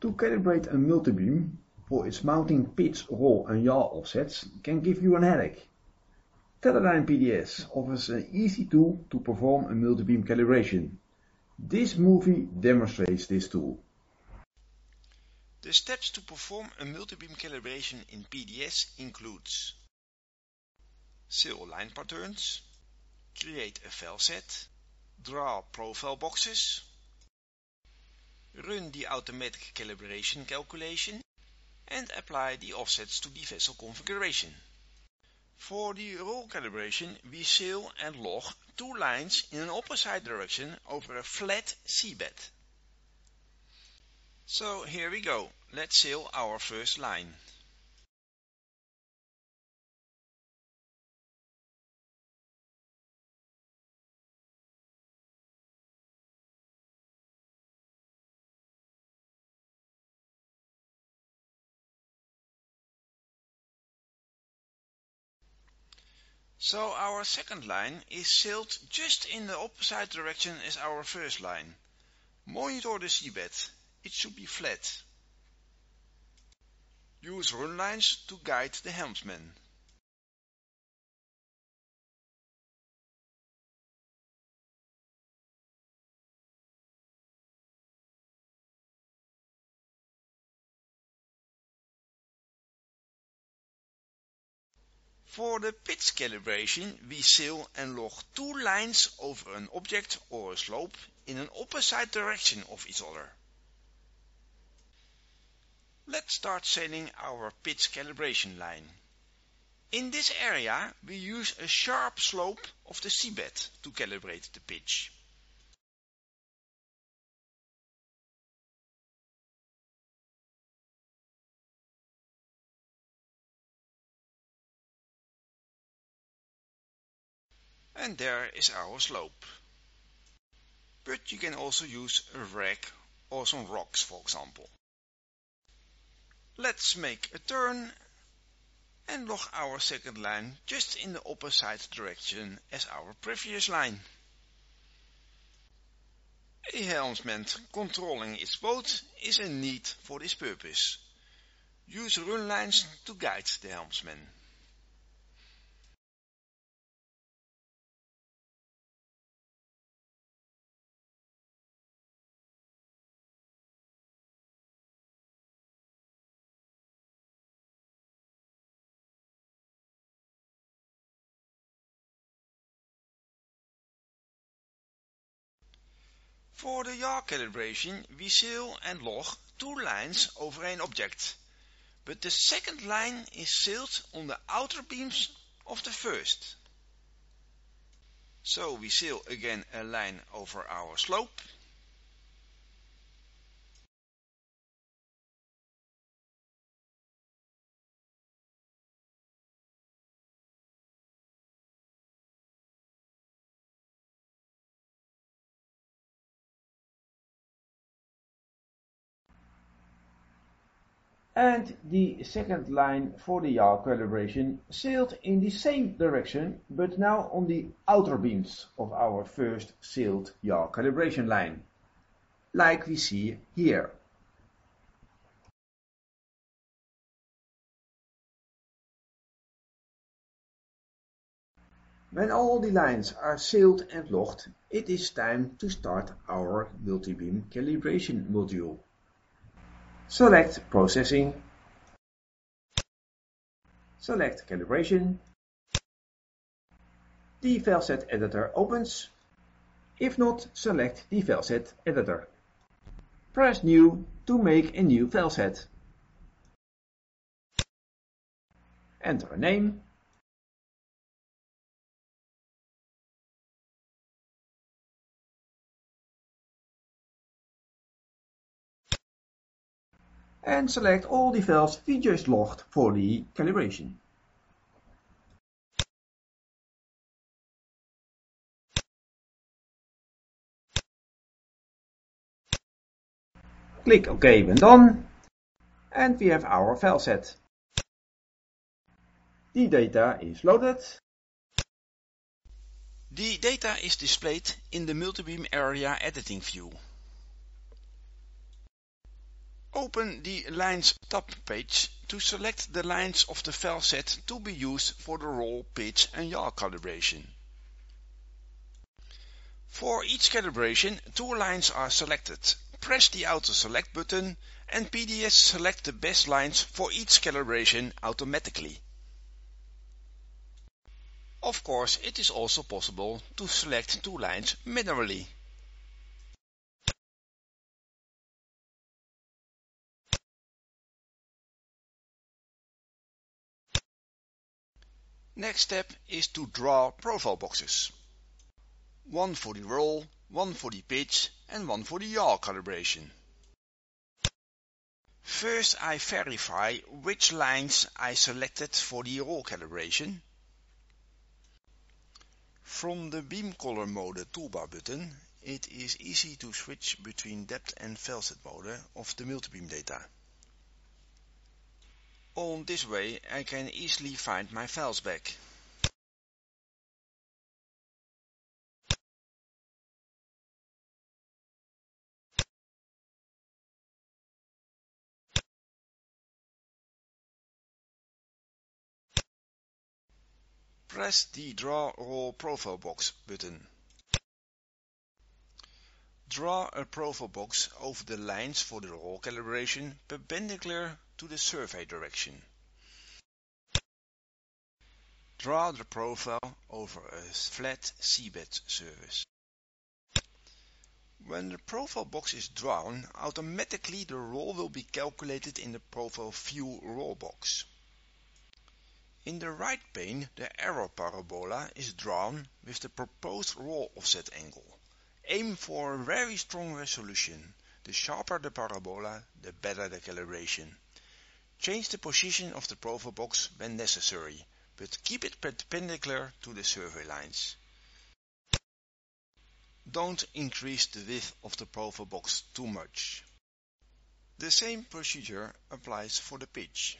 To calibrate a multibeam for its mounting pitch, roll and yaw offsets can give you a headache. Teledyne PDS offers an easy tool to perform a multibeam calibration. This movie demonstrates this tool. The steps to perform a multibeam calibration in PDS includes SAIL line patterns, create a file set, draw profile boxes, run the automatic calibration calculation and apply the offsets to the vessel configuration. For the roll calibration we sail and log two lines in an opposite direction over a flat seabed. So here we go, let's sail our first line. So our second line is sailed just in the opposite direction as our first line. Monitor the seabed, it should be flat. Use run lines to guide the helmsman. For the pitch calibration we sail and log two lines over an object or a slope in an opposite direction of each other. Let's start sailing our pitch calibration line. In this area we use a sharp slope of the seabed to calibrate the pitch. And there is our slope. But you can also use a wreck or some rocks for example. Let's make a turn and log our second line just in the opposite direction as our previous line. A helmsman controlling its boat is a need for this purpose. Use run lines to guide the helmsman. For the yaw calibration we sail and log two lines over an object, but the second line is sailed on the outer beams of the first. So we sail again a line over our slope and the second line for the yaw calibration sailed in the same direction but now on the outer beams of our first sailed yaw calibration line, like we see here. When all the lines are sailed and logged, it is time to start our multibeam calibration module. Select Processing, select Calibration. The FileSet editor opens. If not, select the FileSet editor. Press New to make a new FileSet. Enter a name and select all the files we just logged for the calibration. Click OK when done, and we have our file set. The data is loaded. The data is displayed in the multibeam area editing view. Open the Lines tab page to select the lines of the file set to be used for the roll, pitch and yaw calibration. For each calibration, two lines are selected. Press the Auto Select button and PDS select the best lines for each calibration automatically. Of course, it is also possible to select two lines manually. Next step is to draw profile boxes. One for the roll, one for the pitch and one for the yaw calibration. First I verify which lines I selected for the roll calibration from the beam color mode toolbar button, it is easy to switch between depth and set mode of the multibeam data. On this way I can easily find my files back. Press the Draw Roll Profile Box button. Draw a profile box over the lines for the roll calibration perpendicular to the survey direction. Draw the profile over a flat seabed surface. When the profile box is drawn, automatically the roll will be calculated in the Profile View roll box. In the right pane the error parabola is drawn with the proposed roll offset angle. Aim for a very strong resolution. The sharper the parabola, the better the calibration. Change the position of the profile box when necessary, but keep it perpendicular to the survey lines. Don't increase the width of the profile box too much. The same procedure applies for the pitch.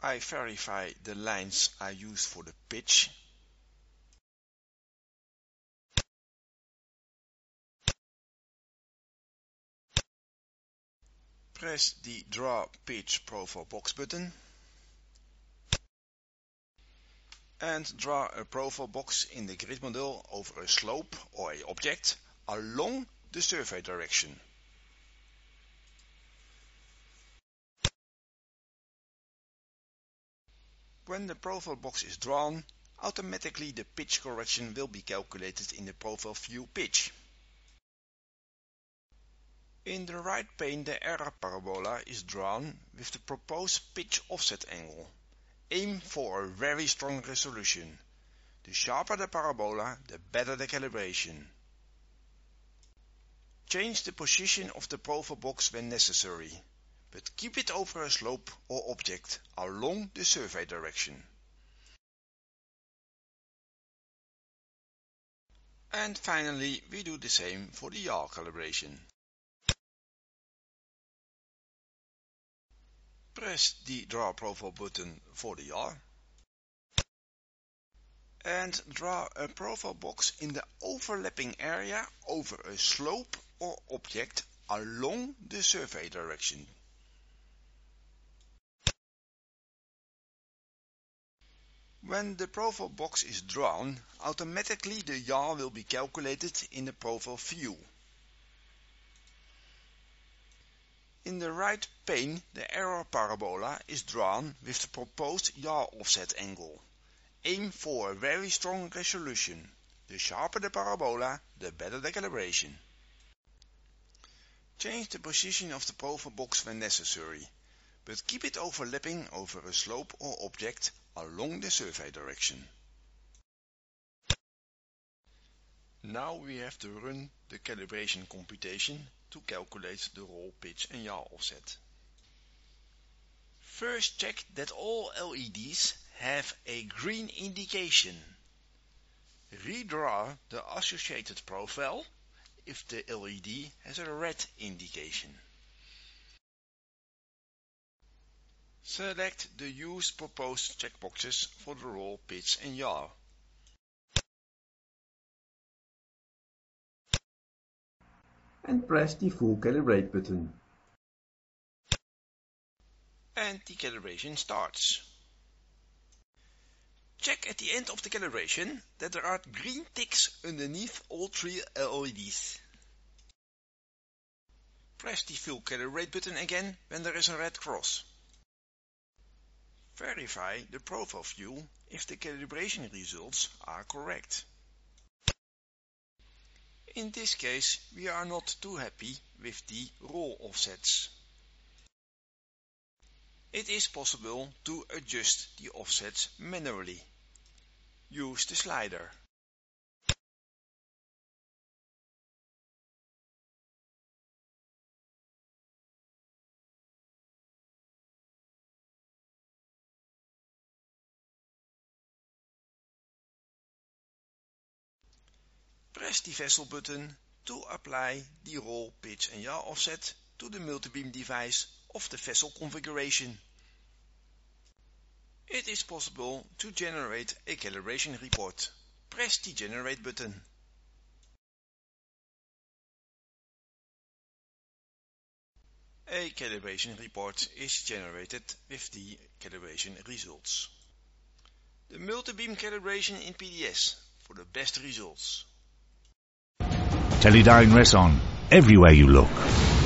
I verify the lines I use for the pitch. Press the Draw Pitch Profile Box button and draw a profile box in the grid model over a slope or a object along the survey direction. When the profile box is drawn, automatically the pitch correction will be calculated in the profile view pitch. In the right pane the error parabola is drawn with the proposed pitch offset angle. Aim for a very strong resolution. The sharper the parabola, the better the calibration. Change the position of the profile box when necessary but keep it over a slope or object along the survey direction. And finally we do the same for the yaw calibration. Press the Draw Profile button for the yaw and draw a profile box in the overlapping area over a slope or object along the survey direction. When the profile box is drawn, automatically the yaw will be calculated in the profile view. In the right pane the error parabola is drawn with the proposed yaw offset angle. Aim for a very strong resolution. The sharper the parabola, the better the calibration. Change the position of the profile box when necessary, but keep it overlapping over a slope or object along the survey direction. Now we have to run the calibration computation calculate the roll, pitch and yaw offset. First check that all LEDs have a green indication. Redraw the associated profile if the LED has a red indication. Select the Use Proposed checkboxes for the roll, pitch and yaw. And press the full calibrate button. And the calibration starts. Check at the end of the calibration that there are green ticks underneath all three LEDs. Press the full calibrate button again when there is a red cross. Verify the profile view if the calibration results are correct. In this case we are not too happy with the raw offsets. It is possible to adjust the offsets manually. Use the slider. Press the vessel button to apply the roll, pitch and yaw offset to the multibeam device of the vessel configuration. It is possible to generate a calibration report. Press the Generate button. A calibration report is generated with the calibration results. The multi-beam calibration in PDS for the best results. Teledyne Reson, everywhere you look.